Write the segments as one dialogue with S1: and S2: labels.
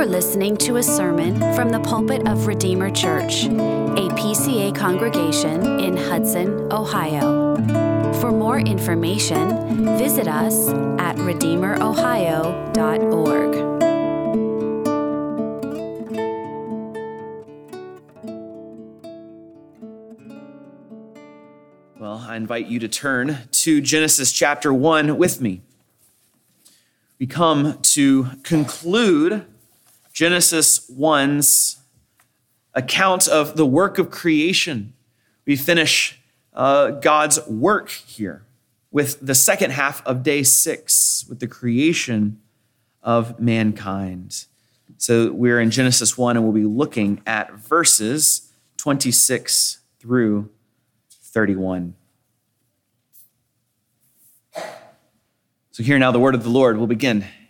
S1: are listening to a sermon from the pulpit of Redeemer Church, a PCA congregation in Hudson, Ohio. For more information, visit us at redeemerohio.org.
S2: Well, I invite you to turn to Genesis chapter 1 with me. We come to conclude Genesis 1's account of the work of creation. We finish uh, God's work here with the second half of day six, with the creation of mankind. So we're in Genesis 1, and we'll be looking at verses 26 through 31. So, here now the word of the Lord will begin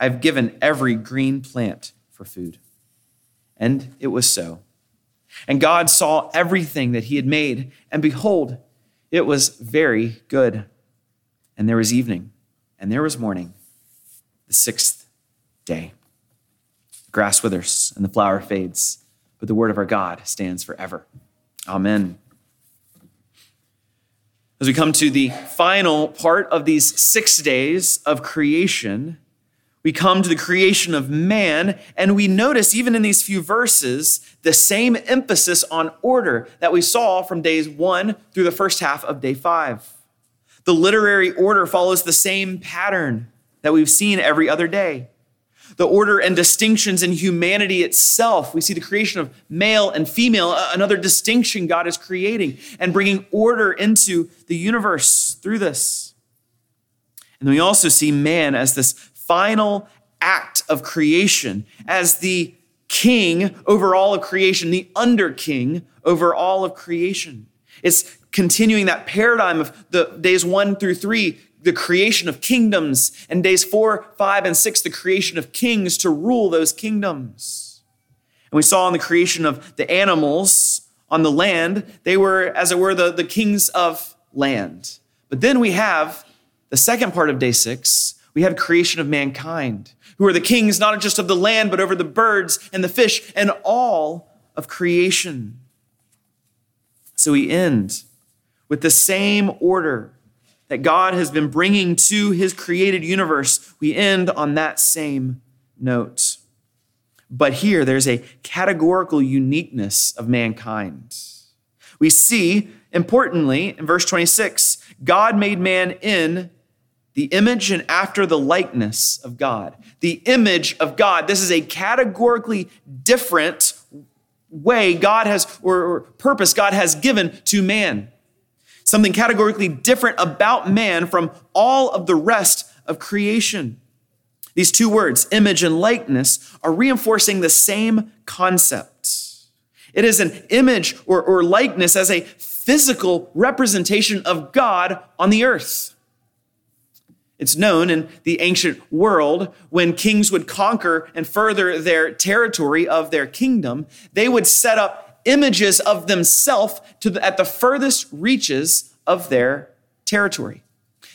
S2: I've given every green plant for food. And it was so. And God saw everything that he had made, and behold, it was very good. And there was evening, and there was morning, the sixth day. The grass withers and the flower fades, but the word of our God stands forever. Amen. As we come to the final part of these six days of creation, we come to the creation of man, and we notice, even in these few verses, the same emphasis on order that we saw from days one through the first half of day five. The literary order follows the same pattern that we've seen every other day. The order and distinctions in humanity itself. We see the creation of male and female, another distinction God is creating and bringing order into the universe through this. And we also see man as this final act of creation as the king over all of creation, the under king over all of creation. It's continuing that paradigm of the days one through three, the creation of kingdoms, and days four, five, and six, the creation of kings to rule those kingdoms. And we saw in the creation of the animals on the land, they were, as it were, the, the kings of land. But then we have the second part of day six, we have creation of mankind, who are the kings not just of the land, but over the birds and the fish and all of creation. So we end with the same order that God has been bringing to his created universe. We end on that same note. But here, there's a categorical uniqueness of mankind. We see, importantly, in verse 26, God made man in the image and after the likeness of God. The image of God. This is a categorically different way God has, or, purpose God has given to man. Something categorically different about man from all of the rest of creation. These two words, image and likeness, are reinforcing the same concept. It is an image or, or likeness as a physical representation of God on the earth. It's known in the ancient world when kings would conquer and further their territory of their kingdom, they would set up images of themselves the, at the furthest reaches of their territory.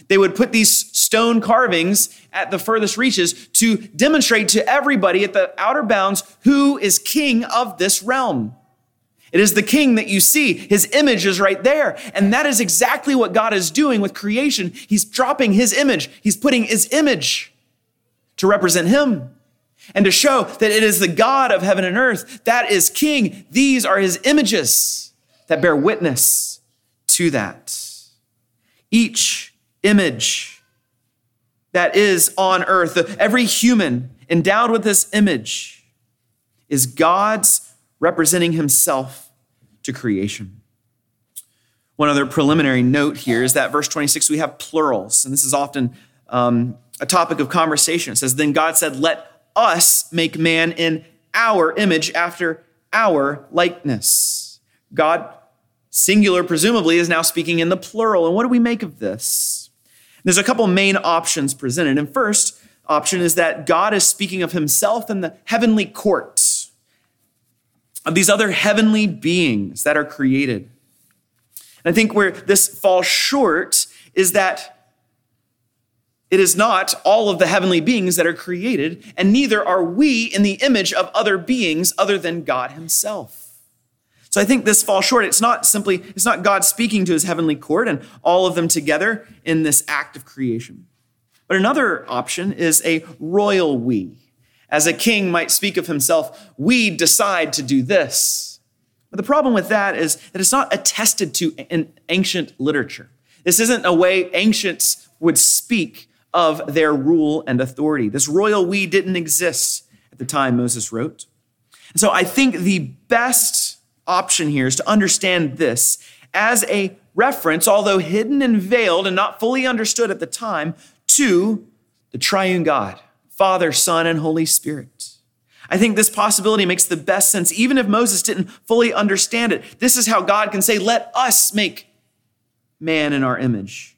S2: They would put these stone carvings at the furthest reaches to demonstrate to everybody at the outer bounds who is king of this realm. It is the king that you see. His image is right there. And that is exactly what God is doing with creation. He's dropping his image, he's putting his image to represent him. and to show that it is the God of heaven and earth that is king. These are his images that bear witness to that. Each image that is on earth, every human endowed with this image, is God's representing himself to creation. One other preliminary note here is that verse 26, we have plurals, and this is often um, a topic of conversation. It says, Then God said, Let us make man in our image after our likeness. God, singular presumably, is now speaking in the plural. And what do we make of this? There's a couple main options presented. And first option is that God is speaking of himself in the heavenly courts of these other heavenly beings that are created. And I think where this falls short is that it is not all of the heavenly beings that are created, and neither are we in the image of other beings other than God Himself. So I think this falls short. It's not simply, it's not God speaking to his heavenly court and all of them together in this act of creation. But another option is a royal we. As a king might speak of himself, we decide to do this. But the problem with that is that it's not attested to in ancient literature. This isn't a way ancients would speak of their rule and authority. This royal we didn't exist at the time Moses wrote. And so I think the best option here is to understand this as a reference, although hidden and veiled and not fully understood at the time, to the triune God, Father, Son, and Holy Spirit. I think this possibility makes the best sense, even if Moses didn't fully understand it. This is how God can say, Let us make man in our image,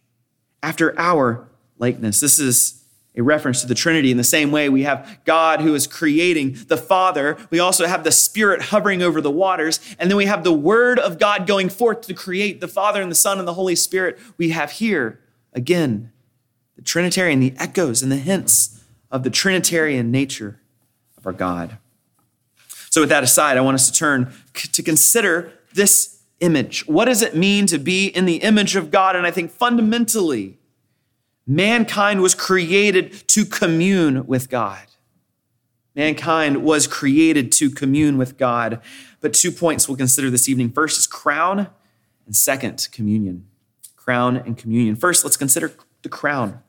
S2: after our likeness. This is a reference to the Trinity. In the same way, we have God who is creating the Father. We also have the Spirit hovering over the waters. And then we have the Word of God going forth to create the Father and the Son and the Holy Spirit. We have here, again, the Trinitarian, the echoes and the hints of the Trinitarian nature of our God. So, with that aside, I want us to turn to consider this image. What does it mean to be in the image of God? And I think fundamentally, mankind was created to commune with God. Mankind was created to commune with God. But two points we'll consider this evening. First is crown, and second, communion. Crown and communion. First, let's consider the crown.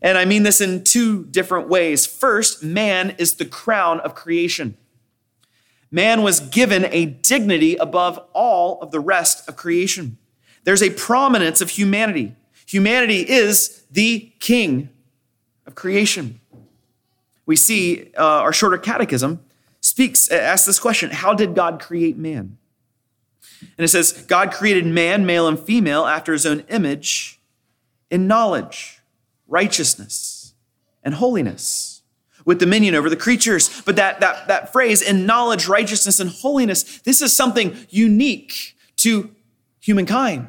S2: And I mean this in two different ways. First, man is the crown of creation. Man was given a dignity above all of the rest of creation. There's a prominence of humanity. Humanity is the king of creation. We see uh, our shorter catechism speaks, asks this question How did God create man? And it says, God created man, male and female, after his own image in knowledge righteousness, and holiness with dominion over the creatures. But that, that, that phrase, in knowledge, righteousness, and holiness, this is something unique to humankind.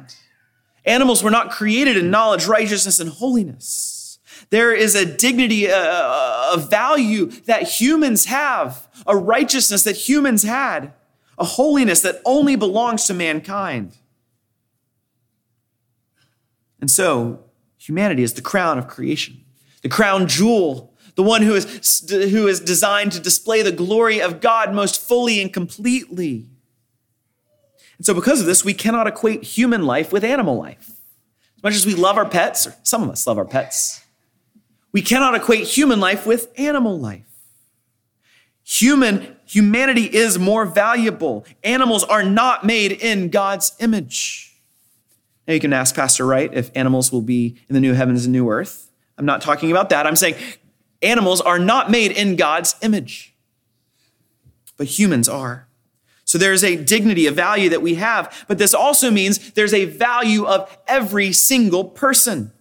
S2: Animals were not created in knowledge, righteousness, and holiness. There is a dignity, a, a value that humans have, a righteousness that humans had, a holiness that only belongs to mankind. And so, Humanity is the crown of creation, the crown jewel, the one who is, who is designed to display the glory of God most fully and completely. And so, because of this, we cannot equate human life with animal life. As much as we love our pets, or some of us love our pets, we cannot equate human life with animal life. Human humanity is more valuable. Animals are not made in God's image. Now you can ask Pastor Wright if animals will be in the new heavens and new earth. I'm not talking about that. I'm saying animals are not made in God's image, but humans are. So there's a dignity, a value that we have, but this also means there's a value of every single person.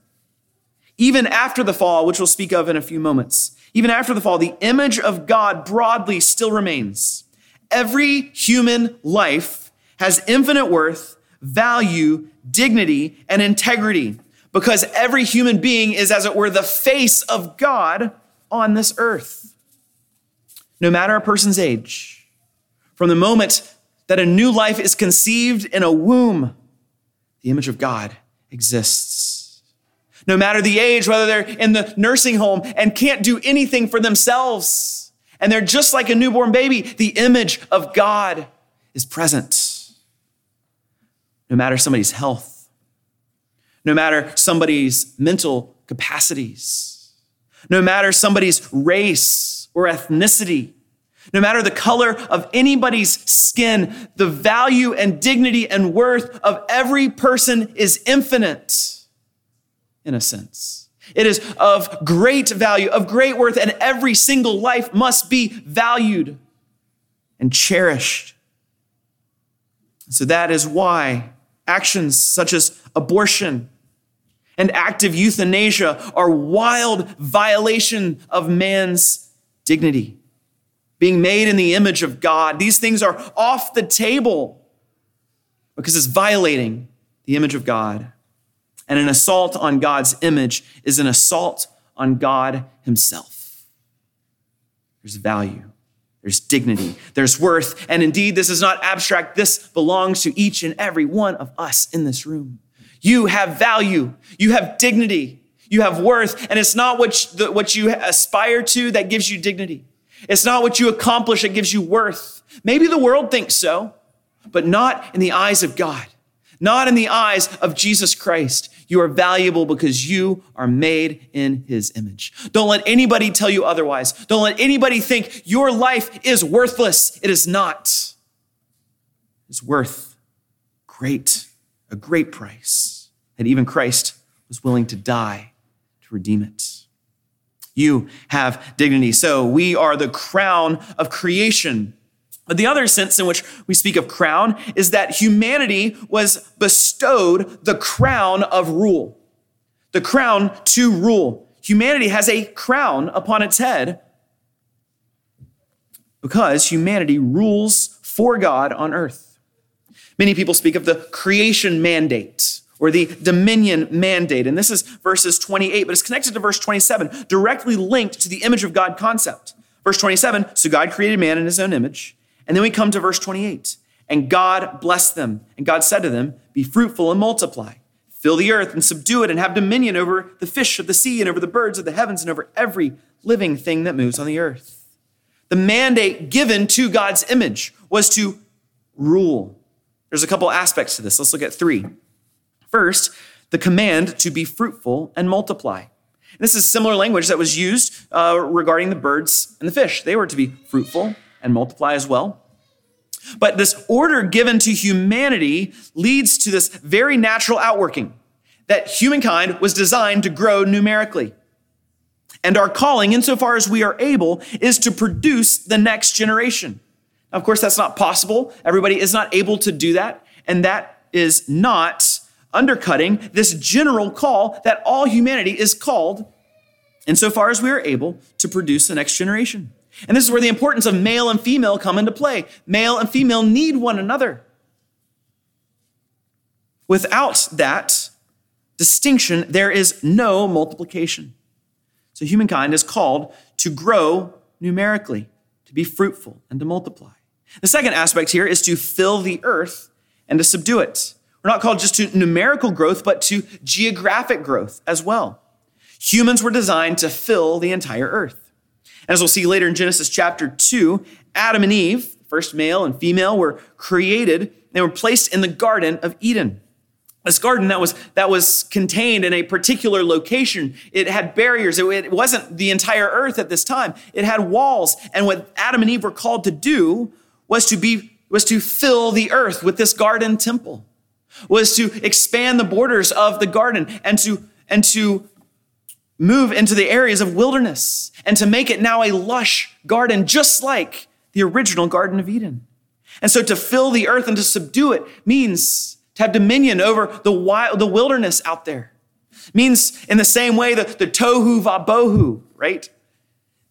S2: Even after the fall, which we'll speak of in a few moments, even after the fall, the image of God broadly still remains. Every human life has infinite worth, value, dignity, and integrity because every human being is, as it were, the face of God on this earth. No matter a person's age, from the moment that a new life is conceived in a womb, the image of God exists. No matter the age, whether they're in the nursing home and can't do anything for themselves, And they're just like a newborn baby. The image of God is present. No matter somebody's health, no matter somebody's mental capacities, no matter somebody's race or ethnicity, no matter the color of anybody's skin, the value and dignity and worth of every person is infinite in a sense. It is of great value, of great worth, and every single life must be valued and cherished. So that is why actions such as abortion and active euthanasia are wild violation of man's dignity being made in the image of God. These things are off the table because it's violating the image of God. And an assault on God's image is an assault on God Himself. There's value, there's dignity, there's worth. And indeed, this is not abstract. This belongs to each and every one of us in this room. You have value, you have dignity, you have worth. And it's not what, you, what you aspire to that gives you dignity. It's not what you accomplish that gives you worth. Maybe the world thinks so, but not in the eyes of God, not in the eyes of Jesus Christ. You are valuable because you are made in his image. Don't let anybody tell you otherwise. Don't let anybody think your life is worthless. It is not. It's worth great, a great price. And even Christ was willing to die to redeem it. You have dignity. So we are the crown of creation. The other sense in which we speak of crown is that humanity was bestowed the crown of rule, the crown to rule. Humanity has a crown upon its head because humanity rules for God on earth. Many people speak of the creation mandate or the dominion mandate. And this is verses 28, but it's connected to verse 27, directly linked to the image of God concept. Verse 27, so God created man in his own image. And then we come to verse 28, and God blessed them. And God said to them, Be fruitful and multiply, fill the earth and subdue it, and have dominion over the fish of the sea and over the birds of the heavens and over every living thing that moves on the earth. The mandate given to God's image was to rule. There's a couple aspects to this. Let's look at three. First, the command to be fruitful and multiply. This is similar language that was used uh, regarding the birds and the fish. They were to be fruitful and multiply as well. But this order given to humanity leads to this very natural outworking that humankind was designed to grow numerically. And our calling, insofar as we are able, is to produce the next generation. Now, of course, that's not possible. Everybody is not able to do that. And that is not undercutting this general call that all humanity is called, insofar as we are able, to produce the next generation. And this is where the importance of male and female come into play. Male and female need one another. Without that distinction, there is no multiplication. So humankind is called to grow numerically, to be fruitful, and to multiply. The second aspect here is to fill the earth and to subdue it. We're not called just to numerical growth, but to geographic growth as well. Humans were designed to fill the entire earth. As we'll see later in Genesis chapter 2, Adam and Eve, first male and female, were created. They were placed in the Garden of Eden. This garden that was, that was contained in a particular location. It had barriers. It, it wasn't the entire earth at this time. It had walls. And what Adam and Eve were called to do was to be, was to fill the earth with this garden temple was to expand the borders of the garden and to, and to move into the areas of wilderness and to make it now a lush garden, just like the original Garden of Eden. And so to fill the earth and to subdue it means to have dominion over the wild, the wilderness out there. Means in the same way the, the tohu vabohu, right?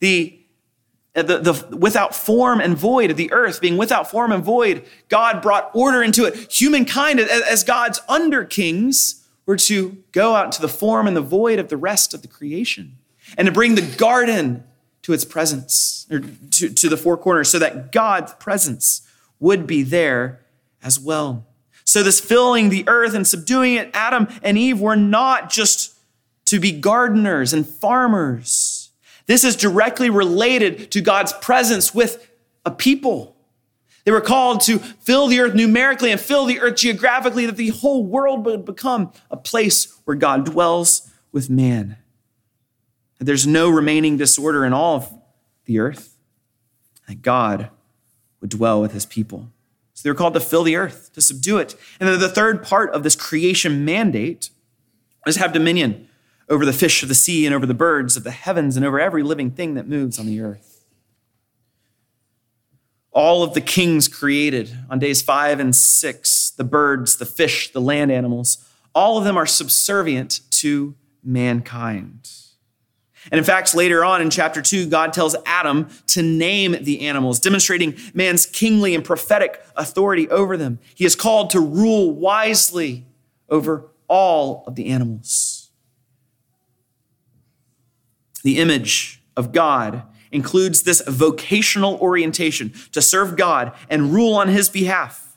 S2: The uh, the, the, without form and void of the earth being without form and void god brought order into it humankind as god's under kings were to go out into the form and the void of the rest of the creation and to bring the garden to its presence or to, to the four corners so that god's presence would be there as well so this filling the earth and subduing it adam and eve were not just to be gardeners and farmers This is directly related to God's presence with a people. They were called to fill the earth numerically and fill the earth geographically, that the whole world would become a place where God dwells with man. That There's no remaining disorder in all of the earth, that God would dwell with his people. So they were called to fill the earth, to subdue it. And then the third part of this creation mandate was to have dominion over the fish of the sea and over the birds of the heavens and over every living thing that moves on the earth. All of the kings created on days five and six, the birds, the fish, the land animals, all of them are subservient to mankind. And in fact, later on in chapter 2, God tells Adam to name the animals, demonstrating man's kingly and prophetic authority over them. He is called to rule wisely over all of the animals. The image of God includes this vocational orientation to serve God and rule on his behalf.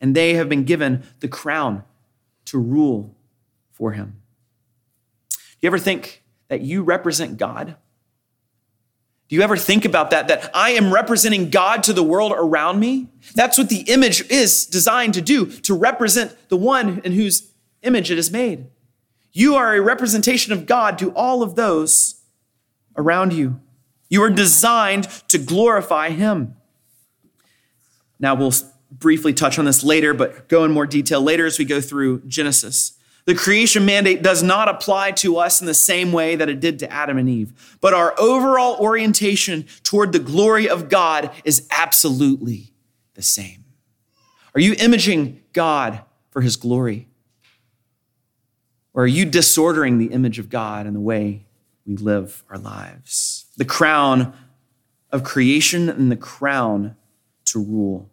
S2: And they have been given the crown to rule for him. Do you ever think that you represent God? Do you ever think about that? That I am representing God to the world around me? That's what the image is designed to do, to represent the one in whose image it is made. You are a representation of God to all of those around you. You are designed to glorify Him. Now, we'll briefly touch on this later, but go in more detail later as we go through Genesis. The creation mandate does not apply to us in the same way that it did to Adam and Eve, but our overall orientation toward the glory of God is absolutely the same. Are you imaging God for his glory? Or are you disordering the image of God in the way we live our lives? The crown of creation and the crown to rule.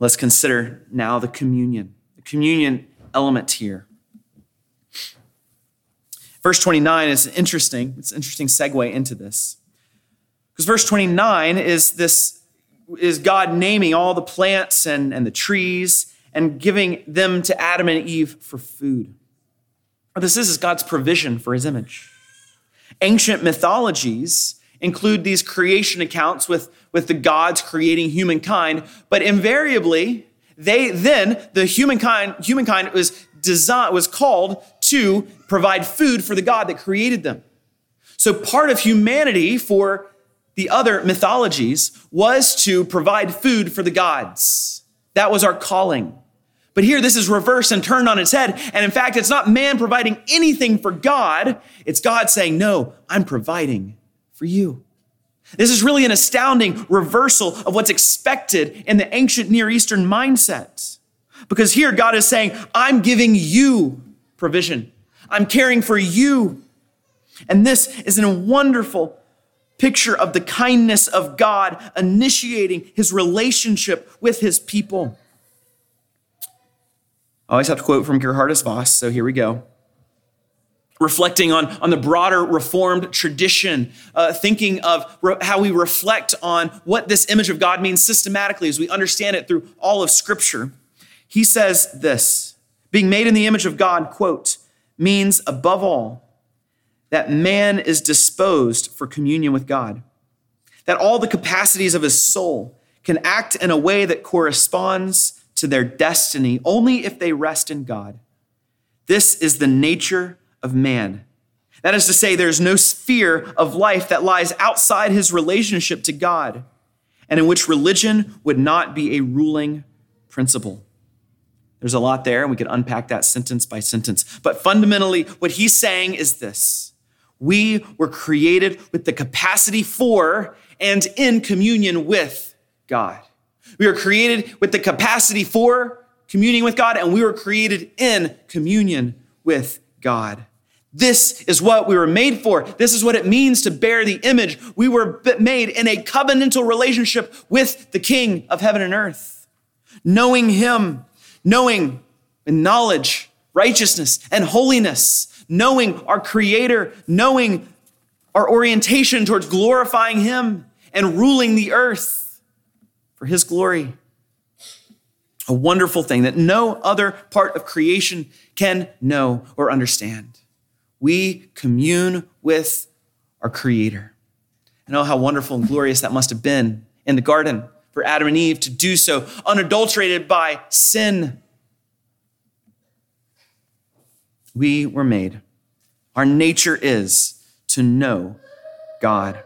S2: Let's consider now the communion. The communion element here. Verse 29 is interesting. It's an interesting segue into this. Because verse 29 is this is God naming all the plants and, and the trees and giving them to Adam and Eve for food. What this is is God's provision for his image. Ancient mythologies include these creation accounts with, with the gods creating humankind, but invariably they then, the humankind, humankind was designed, was called to provide food for the God that created them. So part of humanity for the other mythologies was to provide food for the gods. That was our calling. But here, this is reversed and turned on its head. And in fact, it's not man providing anything for God, it's God saying, No, I'm providing for you. This is really an astounding reversal of what's expected in the ancient Near Eastern mindset. Because here God is saying, I'm giving you provision. I'm caring for you. And this is a wonderful picture of the kindness of God initiating his relationship with his people. I always have to quote from Geerhardus Vos, so here we go reflecting on, on the broader Reformed tradition, uh, thinking of re- how we reflect on what this image of God means systematically as we understand it through all of Scripture. He says this being made in the image of God, quote, means above all that man is disposed for communion with God, that all the capacities of his soul can act in a way that corresponds to their destiny only if they rest in God. This is the nature of man. That is to say, there's no sphere of life that lies outside his relationship to God and in which religion would not be a ruling principle. There's a lot there, and we could unpack that sentence by sentence. But fundamentally, what he's saying is this we were created with the capacity for and in communion with God. We were created with the capacity for communing with God, and we were created in communion with God. This is what we were made for. This is what it means to bear the image. We were made in a covenantal relationship with the King of heaven and earth. Knowing Him, knowing in knowledge, righteousness, and holiness, knowing our Creator, knowing our orientation towards glorifying Him and ruling the earth for His glory. A wonderful thing that no other part of creation can know or understand we commune with our Creator. And oh, how wonderful and glorious that must have been in the garden for Adam and Eve to do so, unadulterated by sin. We were made. Our nature is to know God.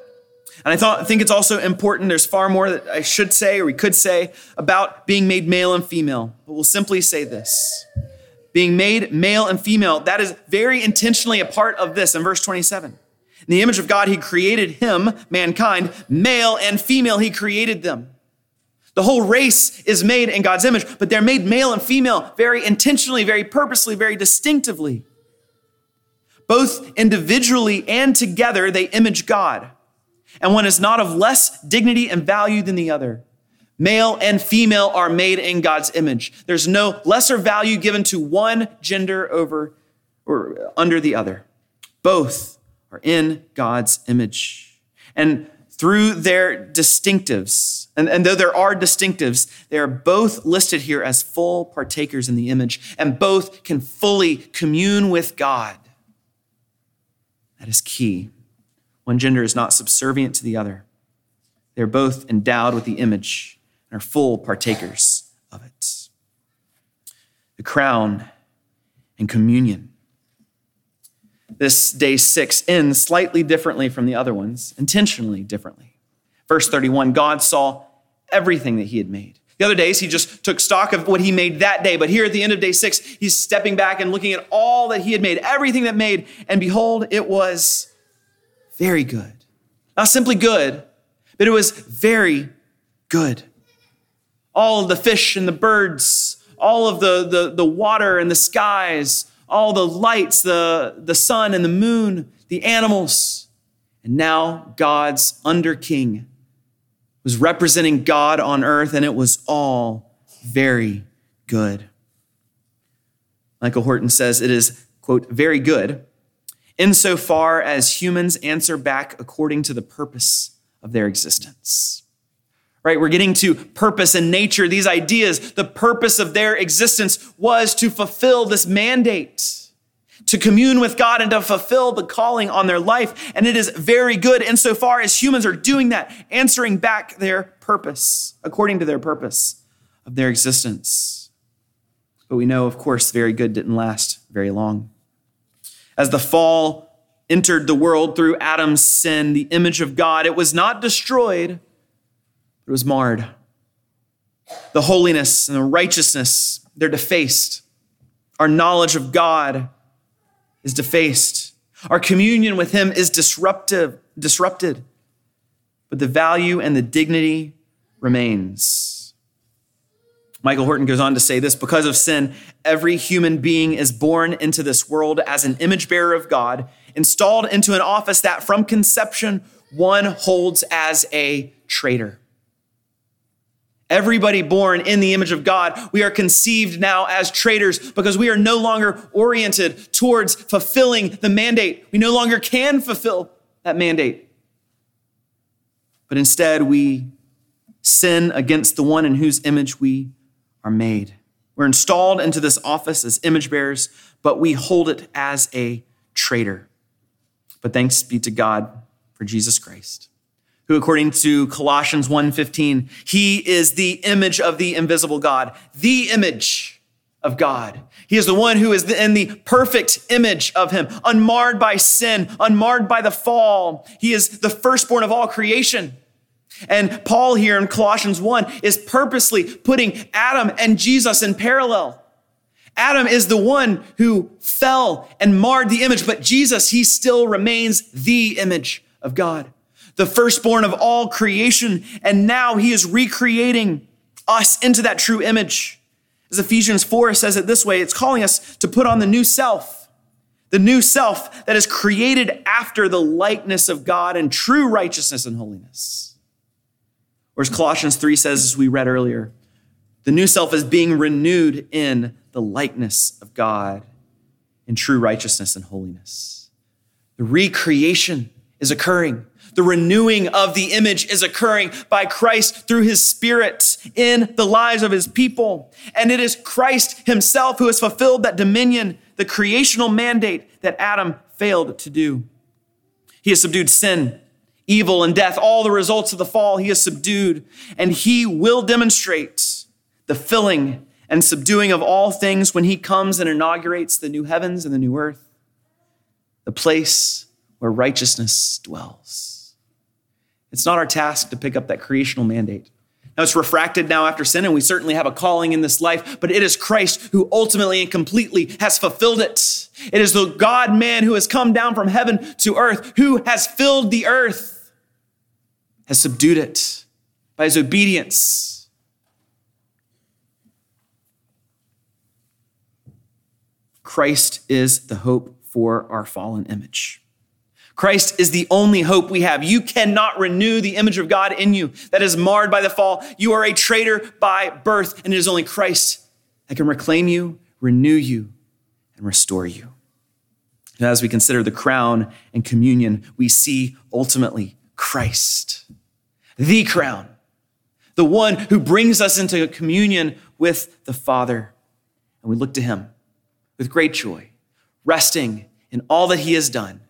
S2: And I thought, think it's also important. There's far more that I should say or we could say about being made male and female, but we'll simply say this. Being made male and female, that is very intentionally a part of this in verse 27. In the image of God, he created him, mankind, male and female, he created them. The whole race is made in God's image, but they're made male and female very intentionally, very purposely, very distinctively. Both individually and together, they image God. And one is not of less dignity and value than the other. Male and female are made in God's image. There's no lesser value given to one gender over or under the other. Both are in God's image. And through their distinctives, and, and though there are distinctives, they are both listed here as full partakers in the image, and both can fully commune with God. That is key. One gender is not subservient to the other. They're both endowed with the image and are full partakers of it. The crown and communion this day six ends slightly differently from the other ones, intentionally differently. Verse 31 God saw everything that he had made. The other days, he just took stock of what he made that day. But here at the end of day six, he's stepping back and looking at all that he had made, everything that made. And behold, it was very good. Not simply good, but it was very good. All of the fish and the birds, all of the, the, the water and the skies, all the lights, the, the sun and the moon, the animals. And now God's under king was representing God on earth, and it was all very good. Michael Horton says it is, quote, very good insofar as humans answer back according to the purpose of their existence right? We're getting to purpose and nature, these ideas. The purpose of their existence was to fulfill this mandate, to commune with God and to fulfill the calling on their life. And it is very good insofar as humans are doing that, answering back their purpose, according to their purpose of their existence. But we know, of course, very good didn't last very long. As the fall entered the world through Adam's sin, the image of God, it was not destroyed it was marred. The holiness and the righteousness, they're defaced. Our knowledge of God is defaced. Our communion with Him is disruptive, disrupted. But the value and the dignity remains. Michael Horton goes on to say this because of sin, every human being is born into this world as an image bearer of God, installed into an office that from conception one holds as a traitor. Everybody born in the image of God, we are conceived now as traitors because we are no longer oriented towards fulfilling the mandate. We no longer can fulfill that mandate. But instead, we sin against the one in whose image we are made. We're installed into this office as image bearers, but we hold it as a traitor. But thanks be to God for Jesus Christ who according to Colossians 1:15, he is the image of the invisible God, the image of God. He is the one who is in the perfect image of him, unmarred by sin, unmarred by the fall. He is the firstborn of all creation. And Paul here in Colossians 1 is purposely putting Adam and Jesus in parallel. Adam is the one who fell and marred the image, but Jesus, he still remains the image of God the firstborn of all creation, and now he is recreating us into that true image. As Ephesians 4 says it this way it's calling us to put on the new self, the new self that is created after the likeness of God and true righteousness and holiness. Or as Colossians 3 says, as we read earlier, the new self is being renewed in the likeness of God in true righteousness and holiness. The recreation is occurring. The renewing of the image is occurring by Christ through his spirit in the lives of his people. And it is Christ himself who has fulfilled that dominion, the creational mandate that Adam failed to do. He has subdued sin, evil, and death, all the results of the fall. He has subdued, and he will demonstrate the filling and subduing of all things when he comes and inaugurates the new heavens and the new earth, the place where righteousness dwells. It's not our task to pick up that creational mandate. Now it's refracted now after sin, and we certainly have a calling in this life, but it is Christ who ultimately and completely has fulfilled it. It is the God man who has come down from heaven to earth, who has filled the earth, has subdued it by his obedience. Christ is the hope for our fallen image. Christ is the only hope we have. You cannot renew the image of God in you that is marred by the fall. You are a traitor by birth, and it is only Christ that can reclaim you, renew you, and restore you. And as we consider the crown and communion, we see ultimately Christ, the crown, the one who brings us into communion with the Father. And we look to him with great joy, resting in all that he has done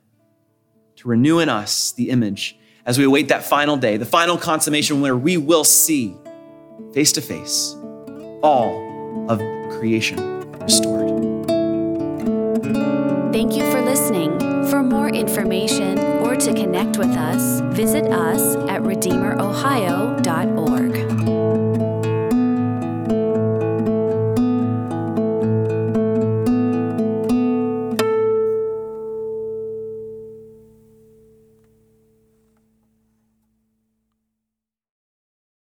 S2: to renew in us the image as we await that final day, the final consummation where we will see face to face all of creation restored.
S1: Thank you for listening. For more information or to connect with us, visit us at redeemerohio.org.